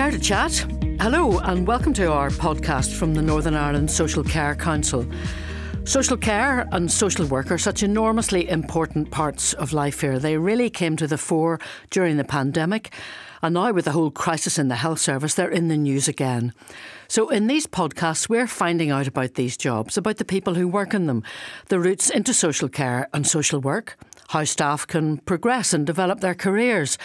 Care to chat? Hello, and welcome to our podcast from the Northern Ireland Social Care Council. Social care and social work are such enormously important parts of life here. They really came to the fore during the pandemic, and now with the whole crisis in the health service, they're in the news again. So, in these podcasts, we're finding out about these jobs, about the people who work in them, the routes into social care and social work, how staff can progress and develop their careers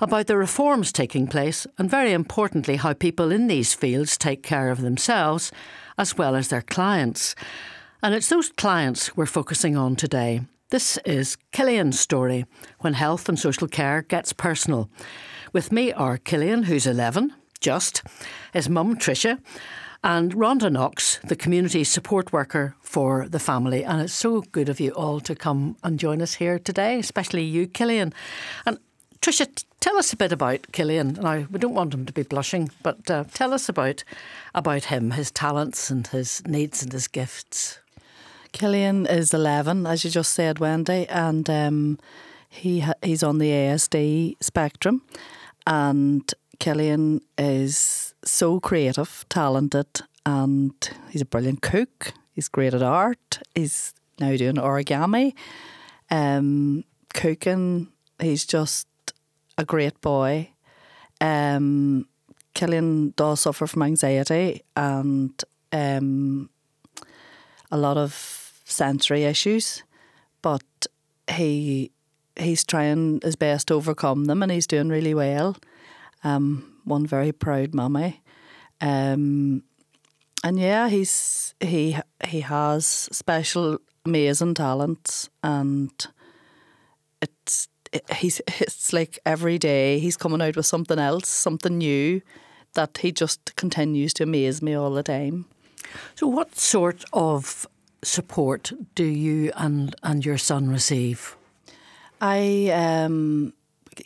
about the reforms taking place, and very importantly, how people in these fields take care of themselves as well as their clients. And it's those clients we're focusing on today. This is Cillin's story when health and social care gets personal. With me are Cillin, who's 11, just, his mum, Trisha, and Rhonda Knox, the community support worker for the family. And it's so good of you all to come and join us here today, especially you, Cillin. And Trisha, tell us a bit about Cillin. Now, we don't want him to be blushing, but uh, tell us about about him, his talents and his needs and his gifts. Cillin is 11, as you just said, Wendy, and um, he he's on the ASD spectrum. And Cillin is so creative, talented, and he's a brilliant cook. He's great at art. He's now doing origami, um, cooking. He's just a great boy. Um, Cillin does suffer from anxiety and um, a lot of sensory issues, but he he's trying his best to overcome them, and he's doing really well. Um, one very proud mummy, um, and yeah, he's he he has special, amazing talents, and he's it's like every day he's coming out with something else, something new that he just continues to amaze me all the time. So, what sort of support do you and and your son receive? I um,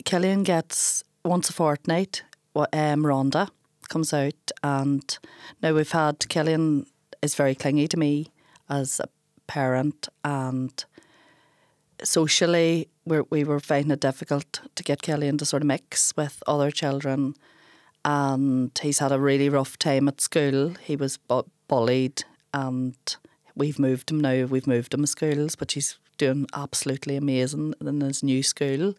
Cillin gets once a fortnight. Um, Rhonda comes out, and now we've had Cillin is very clingy to me as a parent, and socially we're, we were finding it difficult to get Kelly into sort of mix with other children. And he's had a really rough time at school. He was bu- bullied, and we've moved him now. We've moved him to schools, but he's doing absolutely amazing in his new school.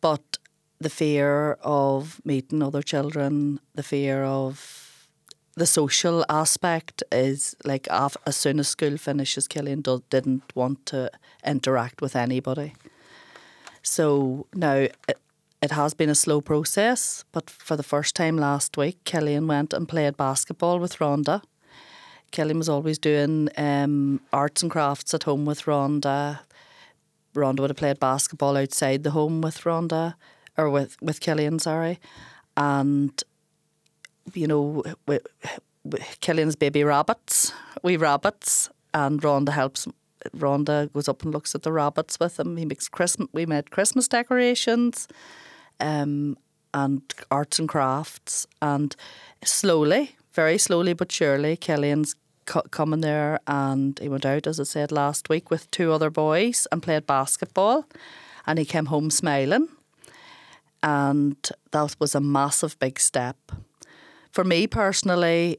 But the fear of meeting other children, the fear of the social aspect is like as soon as school finishes, Cillin didn't want to interact with anybody. So now it, it has been a slow process, but for the first time last week, Cillin went and played basketball with Rhonda. Cillin was always doing um, arts and crafts at home with Rhonda. Rhonda would have played basketball outside the home with Rhonda, or with, with Cillin, sorry. And you know, we, we, Cillin's baby rabbits, we rabbits, and Rhonda helps. Rhonda goes up and looks at the rabbits with him. He makes Christmas. We made Christmas decorations, um, and arts and crafts, and slowly, very slowly but surely, Cillin's coming there, and he went out as I said last week with two other boys and played basketball, and he came home smiling, and that was a massive big step for me personally,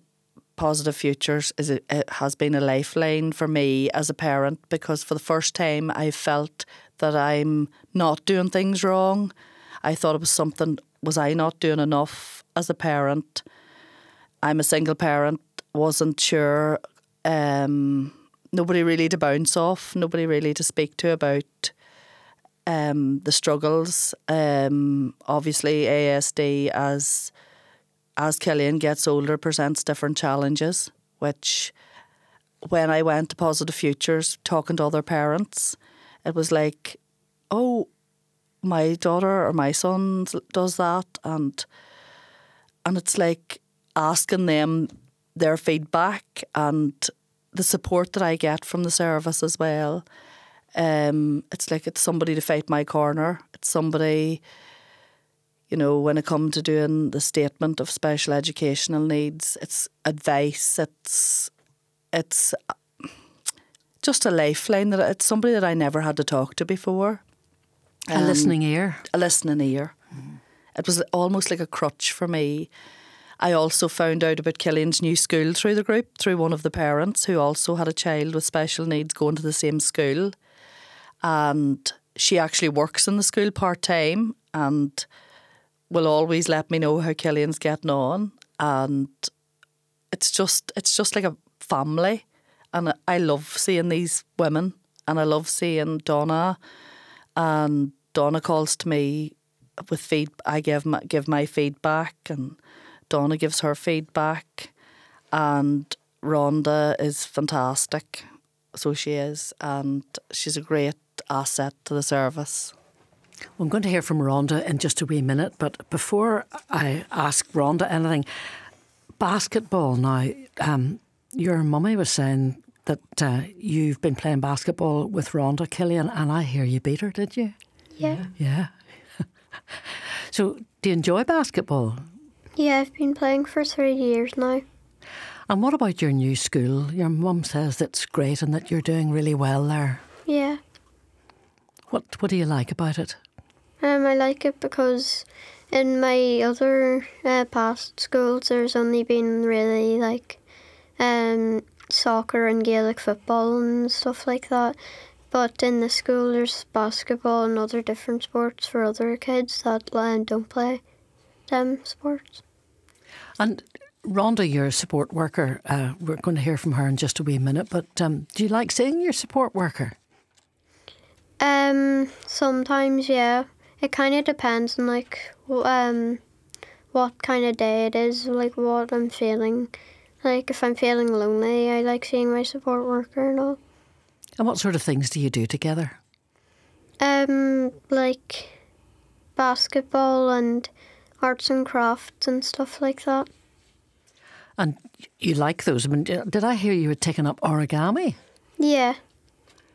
Positive Futures is a, it has been a lifeline for me as a parent because for the first time I felt that I'm not doing things wrong. I thought it was something was I not doing enough as a parent? I'm a single parent, wasn't sure. Um, nobody really to bounce off, nobody really to speak to about um, the struggles. Um, obviously, ASD as as Cillin gets older, presents different challenges, which when I went to Positive Futures talking to other parents, it was like, oh, my daughter or my son does that, and and it's like asking them their feedback and the support that I get from the service as well. Um, it's like it's somebody to fight my corner. It's somebody you know, when it comes to doing the statement of special educational needs, it's advice, it's it's just a lifeline that it's somebody that I never had to talk to before. A um, listening ear. A listening ear. Mm. it was almost like a crutch for me. I also found out about Cillin's new school through the group, through one of the parents who also had a child with special needs going to the same school. And she actually works in the school part time and will always let me know how Cillin's getting on. And it's just it's just like a family. And I love seeing these women and I love seeing Donna and Donna calls to me with feed. I give my, give my feedback, and Donna gives her feedback, and Rhonda is fantastic. So she is, and she's a great asset to the service. I'm going to hear from Rhonda in just a wee minute, but before I ask Rhonda anything, basketball now. Um, your mummy was saying that uh, you've been playing basketball with Rhonda Cillin, and I hear you beat her, did you? Yeah. Yeah. so, do you enjoy basketball? Yeah, I've been playing for three years now. And what about your new school? Your mum says it's great and that you're doing really well there. What What do you like about it? Um, I like it because in my other uh, past schools, there's only been really like um, soccer and Gaelic football and stuff like that. But in the school, there's basketball and other different sports for other kids that um, don't play them sports. And Rhonda, your support worker, uh, we're going to hear from her in just a wee minute. But um, do you like seeing your support worker? Um, sometimes, yeah. It kind of depends on like um, what kind of day it is, like what I'm feeling. Like if I'm feeling lonely, I like seeing my support worker and all. And what sort of things do you do together? Um, like basketball and arts and crafts and stuff like that. And you like those? I mean, did I hear you had taken up origami? Yeah.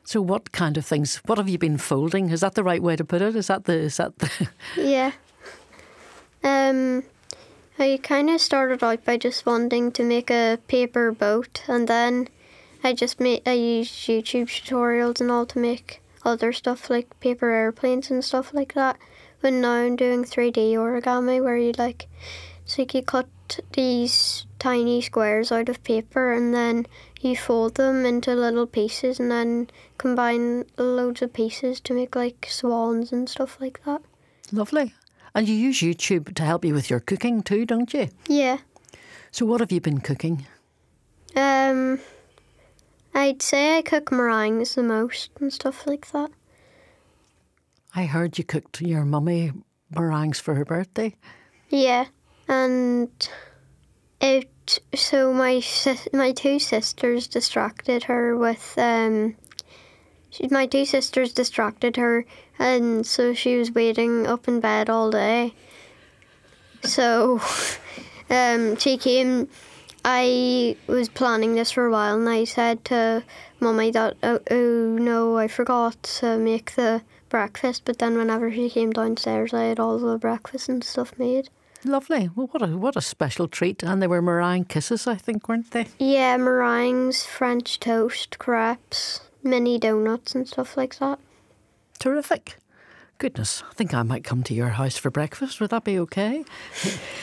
So, what kind of things? What have you been folding? Is that the right way to put it? Is that the? Is that the? yeah. Um, I kind of started out by just wanting to make a paper boat, and then I just made I used YouTube tutorials and all to make other stuff like paper airplanes and stuff like that. But now I'm doing 3D origami where you like, so you cut these tiny squares out of paper and then you fold them into little pieces and then combine loads of pieces to make like swans and stuff like that. Lovely. And you use YouTube to help you with your cooking too, don't you? Yeah. So what have you been cooking? Um, I'd say I cook meringues the most and stuff like that. I heard you cooked your mummy meringues for her birthday. Yeah, and it so my my two sisters distracted her with um. She, my two sisters distracted her, and so she was waiting up in bed all day. So, um, she came. I was planning this for a while, and I said to Mummy that oh, oh no, I forgot to make the breakfast. But then whenever she came downstairs, I had all the breakfast and stuff made. Lovely. Well, what a what a special treat! And they were meringue kisses, I think, weren't they? Yeah, meringues, French toast, crepes, mini donuts, and stuff like that. Terrific. Goodness, I think I might come to your house for breakfast. Would that be okay?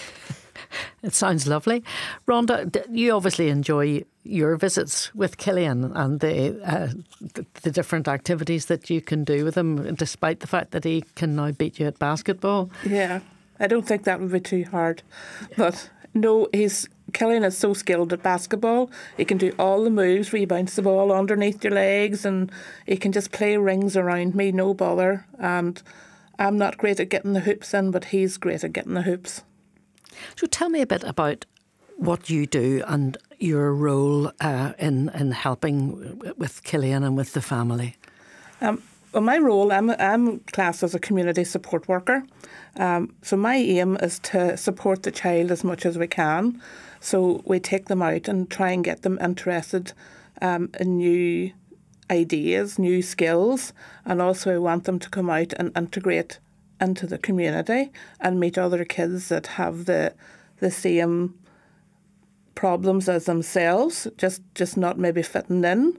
it sounds lovely. Rhonda, you obviously enjoy your visits with Cillin and the, uh, the, the different activities that you can do with him, despite the fact that he can now beat you at basketball. Yeah, I don't think that would be too hard. But no, he's Cillin is so skilled at basketball. He can do all the moves where you bounce the ball underneath your legs and he can just play rings around me, no bother. And I'm not great at getting the hoops in, but he's great at getting the hoops. So tell me a bit about what you do and your role uh, in in helping with Cillin and with the family. Um, well, my role, I'm, I'm classed as a community support worker. Um, so my aim is to support the child as much as we can. So we take them out and try and get them interested um, in new ideas, new skills, and also I want them to come out and integrate into the community and meet other kids that have the the same problems as themselves, just just not maybe fitting in.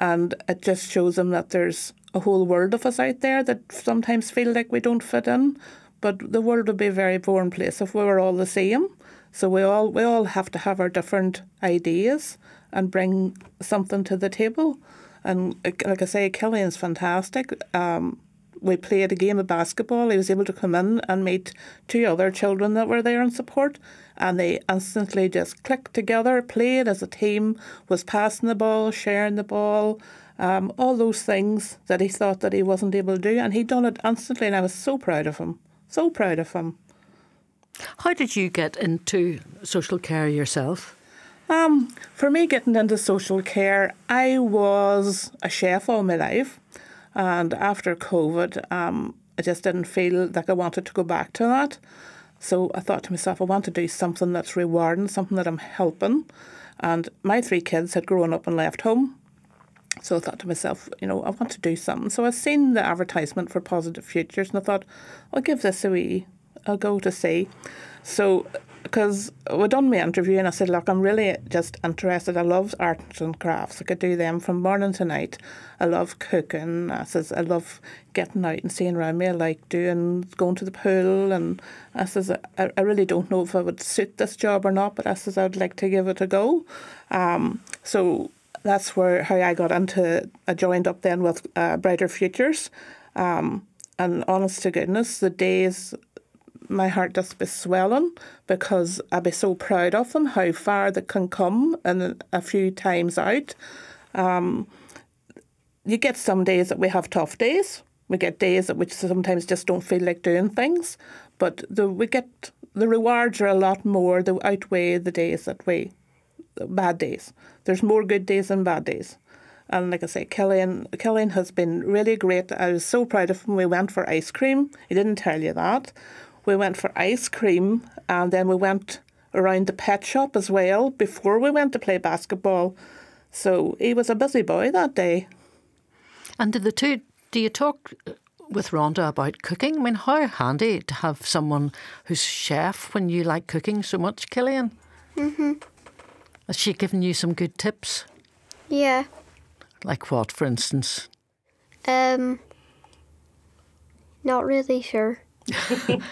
And it just shows them that there's a whole world of us out there that sometimes feel like we don't fit in, but the world would be a very boring place if we were all the same. So we all we all have to have our different ideas and bring something to the table. And like I say, Cillin's fantastic. Um, we played a game of basketball. He was able to come in and meet two other children that were there in support, and they instantly just clicked together, played as a team, was passing the ball, sharing the ball, um, all those things that he thought that he wasn't able to do, and he done it instantly, and I was so proud of him, so proud of him. How did you get into social care yourself? Um, for me, getting into social care, I was a chef all my life. And after COVID, um, I just didn't feel like I wanted to go back to that. So I thought to myself, I want to do something that's rewarding, something that I'm helping. And my three kids had grown up and left home. So I thought to myself, you know, I want to do something. So I seen the advertisement for Positive Futures and I thought, I'll give this a wee, I'll go to see. So because we done my interview and I said, look, I'm really just interested. I love arts and crafts. I could do them from morning to night. I love cooking. I says I love getting out and seeing around me. I like doing going to the pool and I says I, I really don't know if I would suit this job or not, but I says I'd like to give it a go. Um, so that's where how I got into. I joined up then with uh, Brighter Futures. Um, and honest to goodness, the days my heart just be swelling because I be so proud of them, how far they can come and a few times out. Um, you get some days that we have tough days. We get days that we sometimes just don't feel like doing things, but the we get the rewards are a lot more. They outweigh the days that we bad days. There's more good days than bad days. And like I say, Cillin, Cillin has been really great. I was so proud of him. We went for ice cream. He didn't tell you that. We went for ice cream and then we went around the pet shop as well before we went to play basketball. So he was a busy boy that day. And do the two, do you talk with Rhonda about cooking? I mean, how handy to have someone who's chef when you like cooking so much, Cillin? Mm-hmm. Has she given you some good tips? Yeah. Like what, for instance? Um. Not really sure.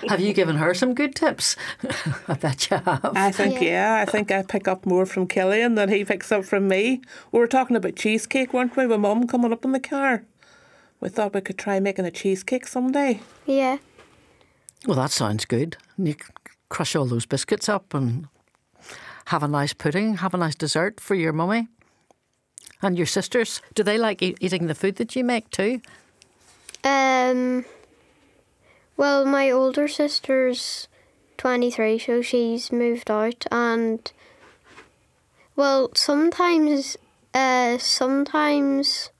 have you given her some good tips? I bet you have. I think, Yeah. yeah. I think I pick up more from Cillin than he picks up from me. We were talking about cheesecake, weren't we, with Mum coming up in the car? We thought we could try making a cheesecake someday. Yeah. Well, that sounds good. You c- crush all those biscuits up and have a nice pudding, have a nice dessert for your mummy. And your sisters, do they like e- eating the food that you make too? Um. Well, my older sister's 23, so she's moved out, and well, sometimes, uh, sometimes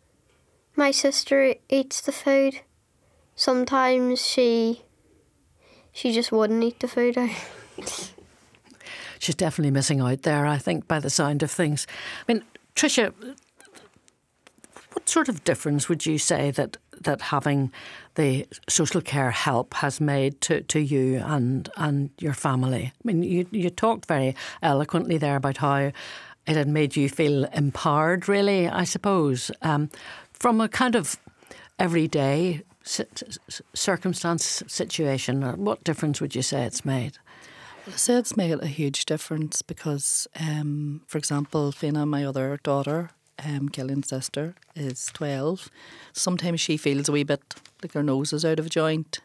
my sister eats the food. Sometimes she, she just wouldn't eat the food. She's definitely missing out there, I think, by the sound of things. I mean, Trisha, what sort of difference would you say that that having the social care help has made to, to you and and your family? I mean, you you talked very eloquently there about how it had made you feel empowered, really, I suppose, um, from a kind of everyday circumstance situation. What difference would you say it's made? Say it's made a huge difference because, um, for example, Fina, my other daughter, um, Cillin's sister, is 12. Sometimes she feels a wee bit like her nose is out of joint.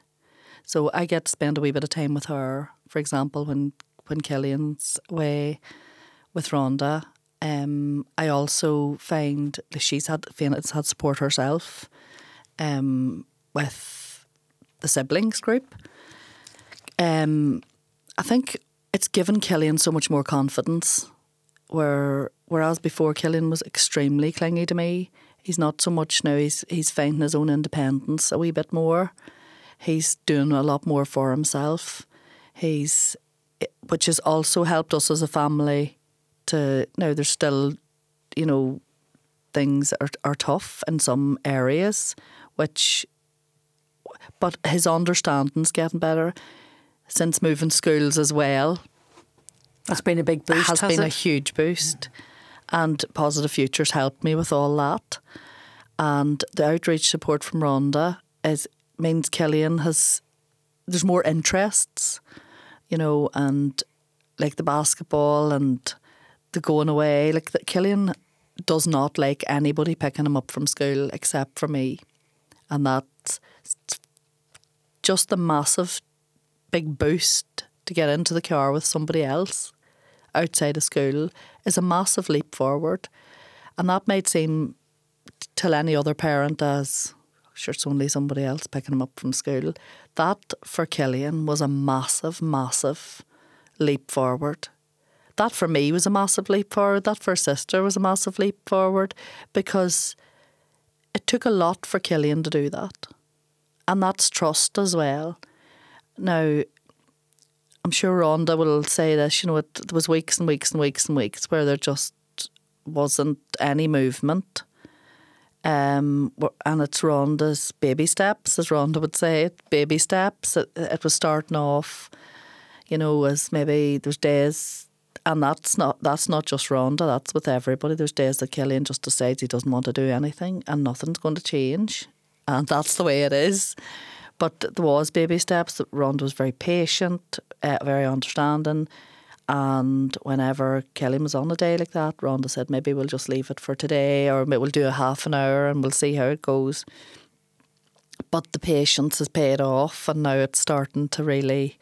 So I get to spend a wee bit of time with her. For example, when, when Cillin's away with Rhonda, um, I also find that she's had Fina's had support herself um, with the siblings group. Um, I think it's given Cillin so much more confidence. Where whereas before Cillin was extremely clingy to me, he's not so much now. He's he's finding his own independence a wee bit more. He's doing a lot more for himself. He's which has also helped us as a family to now there's still you know things are are tough in some areas which but his understanding's getting better since moving schools as well That's been a big boost. has, has been a huge boost. And Positive Futures helped me with all that. And the outreach support from Rhonda is means Cillin has there's more interests, you know, and like the basketball and the going away. Like that, Cillin does not like anybody picking him up from school except for me, and that's just a massive, big boost to get into the car with somebody else outside of school is a massive leap forward, and that might seem to any other parent as sure it's only somebody else picking him up from school. That for Cillin was a massive, massive leap forward. That for me was a massive leap forward. That for sister was a massive leap forward because it took a lot for Cillin to do that. And that's trust as well. Now, I'm sure Rhonda will say this, you know, it, there was weeks and weeks and weeks and weeks where there just wasn't any movement. Um, and it's Rhonda's baby steps, as Rhonda would say baby steps. It, it was starting off, you know, as maybe there's days, and that's not that's not just Rhonda. That's with everybody. There's days that Cillin just decides he doesn't want to do anything, and nothing's going to change, and that's the way it is. But there was baby steps. Rhonda was very patient, uh, very understanding. And whenever Kelly was on a day like that, Rhonda said, maybe we'll just leave it for today or maybe we'll do a half an hour and we'll see how it goes. But the patience has paid off and now it's starting to really,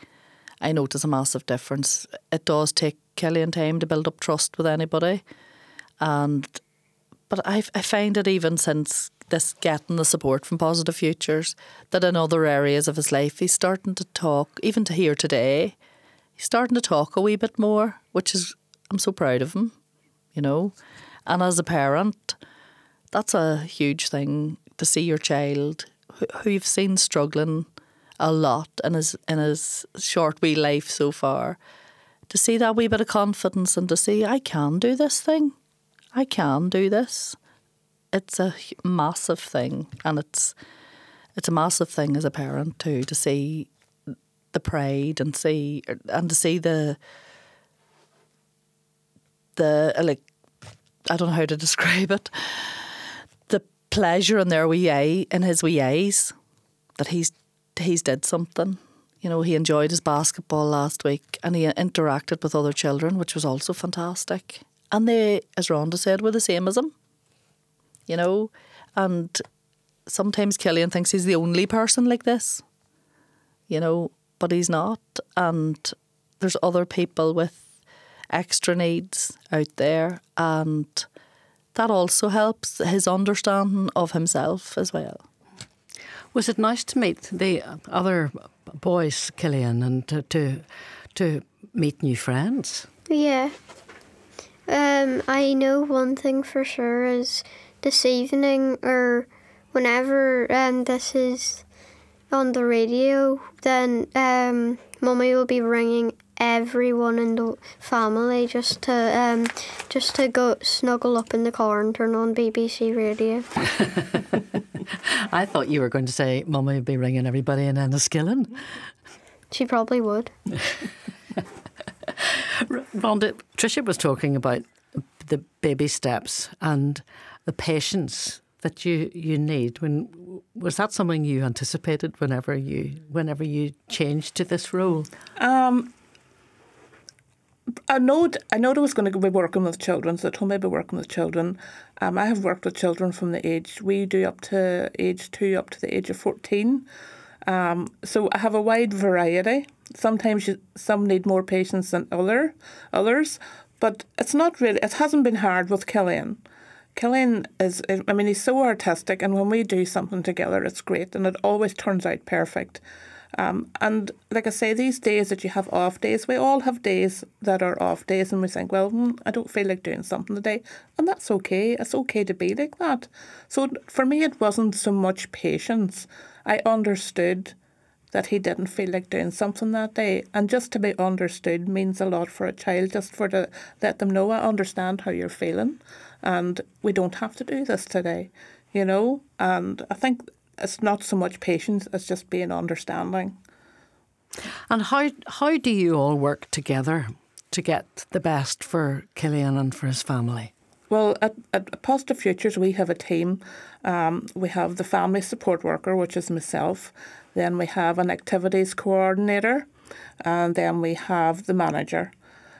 I notice a massive difference. It does take Kelly and time to build up trust with anybody. And, but I, I find it even since this getting the support from Positive Futures, that in other areas of his life he's starting to talk, even to here today, he's starting to talk a wee bit more, which is I'm so proud of him, you know. And as a parent, that's a huge thing to see your child who you've seen struggling a lot in his in his short wee life so far, to see that wee bit of confidence and to see I can do this thing, I can do this. It's a massive thing, and it's it's a massive thing as a parent too to see the pride and see and to see the the uh, like I don't know how to describe it. The pleasure in their wee eye in his wee eyes that he's he's did something. You know, he enjoyed his basketball last week and he interacted with other children, which was also fantastic. And they, as Rhonda said, were the same as him. You know, and sometimes Cillin thinks he's the only person like this. You know, but he's not. And there's other people with extra needs out there, and that also helps his understanding of himself as well. Was it nice to meet the other boys, Cillin, and to to, to meet new friends? Yeah. Um, I know one thing for sure is this evening or whenever um, this is on the radio, then um, Mummy will be ringing everyone in the family just to um, just to go snuggle up in the car and turn on BBC Radio. I thought you were going to say Mummy would be ringing everybody in Enniskillen. She probably would. Rhonda, Trisha was talking about the baby steps and the patience that you, you need. When was that something you anticipated whenever you whenever you changed to this role? Um, I know I know I was going to be working with children, so I told me I'd be working with children. Um, I have worked with children from the age we do up to age two, up to the age of fourteen. Um, so I have a wide variety. Sometimes you, some need more patience than other others, but it's not really. It hasn't been hard with Cillin. Cillin is, I mean, he's so artistic, and when we do something together, it's great, and it always turns out perfect. Um, and like I say, these days that you have off days, we all have days that are off days, and we think, well, hmm, I don't feel like doing something today, and that's okay. It's okay to be like that. So for me, it wasn't so much patience. I understood that he didn't feel like doing something that day. And just to be understood means a lot for a child, just for to let them know I understand how you're feeling and we don't have to do this today, you know? And I think it's not so much patience as just being understanding. And how how do you all work together to get the best for Cillin and for his family? Well, at, at Positive Futures, we have a team. Um, we have the family support worker, which is myself. Then we have an activities coordinator, and then we have the manager.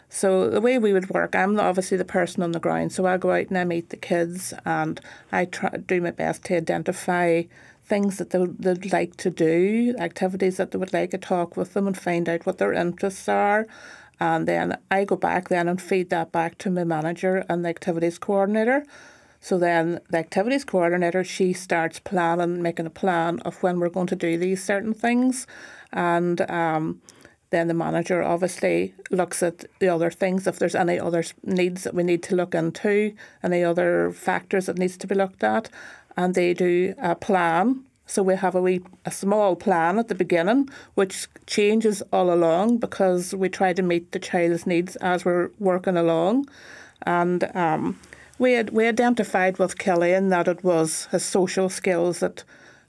So the way we would work, I'm obviously the person on the ground, so I go out and I meet the kids, and I try do my best to identify things that they would, like to do, activities that they would like to talk with them, and find out what their interests are. And then I go back then and feed that back to my manager and the activities coordinator. So then the activities coordinator, she starts planning, making a plan of when we're going to do these certain things. And um, then the manager obviously looks at the other things, if there's any other needs that we need to look into, any other factors that needs to be looked at. And they do a plan so we have a wee a small plan at the beginning, which changes all along because we try to meet the child's needs as we're working along. And um, we had, we identified with Kelly Cillin that it was his social skills that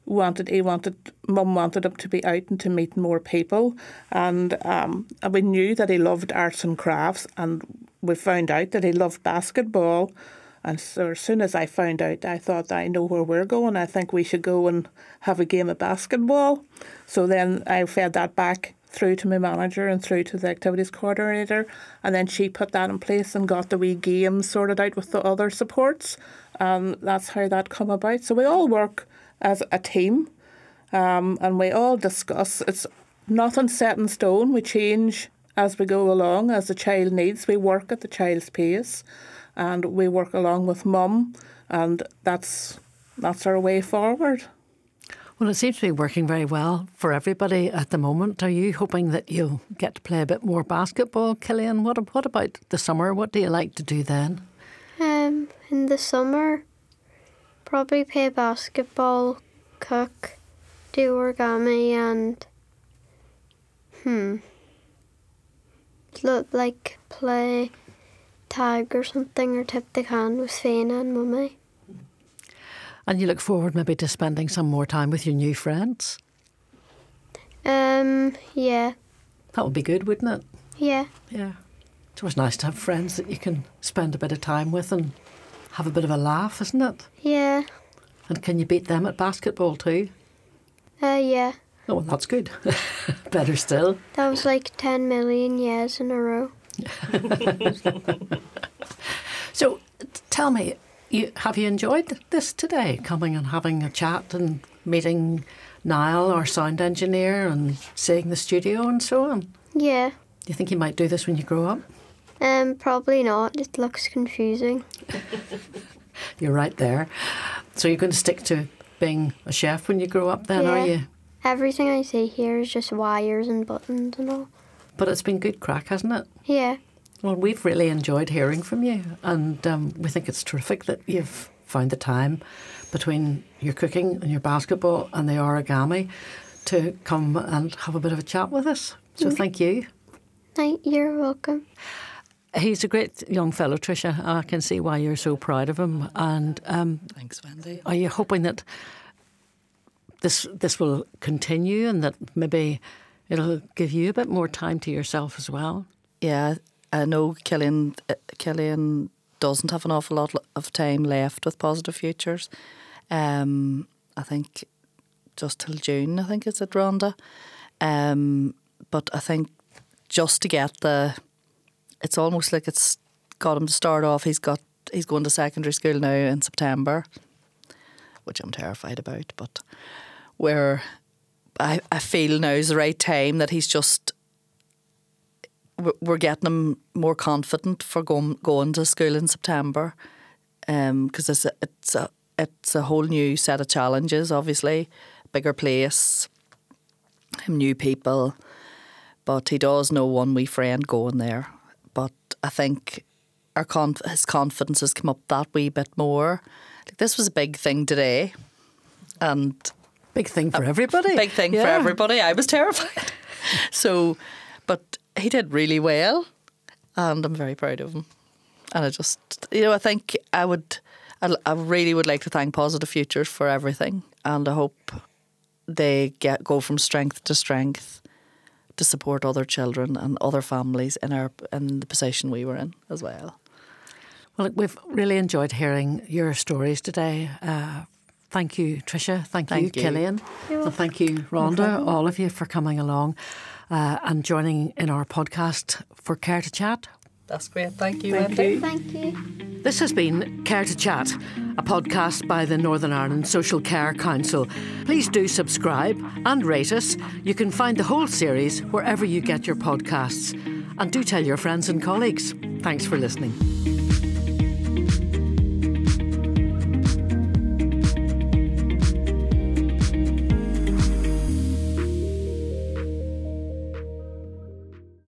wanted he wanted mum wanted him to be out and to meet more people and um, and we knew that he loved arts and crafts and we found out that he loved basketball and so as soon as I found out, I thought, I know where we're going. I think we should go and have a game of basketball. So then I fed that back through to my manager and through to the activities coordinator. And then she put that in place and got the wee game sorted out with the other supports. And that's how that come about. So we all work as a team um, and we all discuss. It's nothing set in stone. We change as we go along, as the child needs. We work at the child's pace and we work along with mum, and that's that's our way forward. Well, it seems to be working very well for everybody at the moment. Are you hoping that you'll get to play a bit more basketball, Cillin? What what about the summer? What do you like to do then? Um, in the summer, probably play basketball, cook, do origami, and hmm, look like play tag or something or tip the can with Fiona and Mummy. And you look forward maybe to spending some more time with your new friends? Um, yeah. That would be good, wouldn't it? Yeah. Yeah. It's always nice to have friends that you can spend a bit of time with and have a bit of a laugh, isn't it? Yeah. And can you beat them at basketball too? Uh, yeah. Oh, well, that's good. Better still. That was like 10 million years in a row. so, tell me, you, have you enjoyed this today, coming and having a chat and meeting Niall, our sound engineer, and seeing the studio and so on? Yeah. Do you think you might do this when you grow up? Um, probably not. It looks confusing. you're right there. So you're going to stick to being a chef when you grow up, then, yeah. are you? Everything I see here is just wires and buttons and all. But it's been good crack, hasn't it? Yeah. Well, we've really enjoyed hearing from you, and um, we think it's terrific that you've found the time between your cooking and your basketball and the origami to come and have a bit of a chat with us. So, mm. thank you. Thank you're welcome. He's a great young fellow, Trisha. I can see why you're so proud of him. And um, thanks, Wendy. Are you hoping that this this will continue and that maybe it'll give you a bit more time to yourself as well. Yeah, I know Cillin, uh, Cillin doesn't have an awful lot of time left with Positive Futures. Um, I think just till June, I think it's at Rhonda. Um, but I think just to get the, it's almost like it's got him to start off. He's got he's going to secondary school now in September, which I'm terrified about. But where I, I feel now is the right time that he's just we're getting him more confident for going going to school in September because um, it's a, it's a it's a whole new set of challenges. Obviously, bigger place, new people, but he does know one wee friend going there. But I think our conf- his confidence has come up that wee bit more. Like this was a big thing today, and Big thing for everybody. Big thing yeah. for everybody. I was terrified. so, but he did really well, and I'm very proud of him. And I just, you know, I think I would, I, I really would like to thank Positive Futures for everything, and I hope they get go from strength to strength to support other children and other families in our in the position we were in as well. Well, we've really enjoyed hearing your stories today. Uh, Thank you, Trisha. Thank, Thank you, you. Cillin. And thank you, Rhonda, all of you for coming along uh, and joining in our podcast for Care to Chat. That's great. Thank you, Thank Wendy. you. Thank you. This has been Care to Chat, a podcast by the Northern Ireland Social Care Council. Please do subscribe and rate us. You can find the whole series wherever you get your podcasts. And do tell your friends and colleagues. Thanks for listening.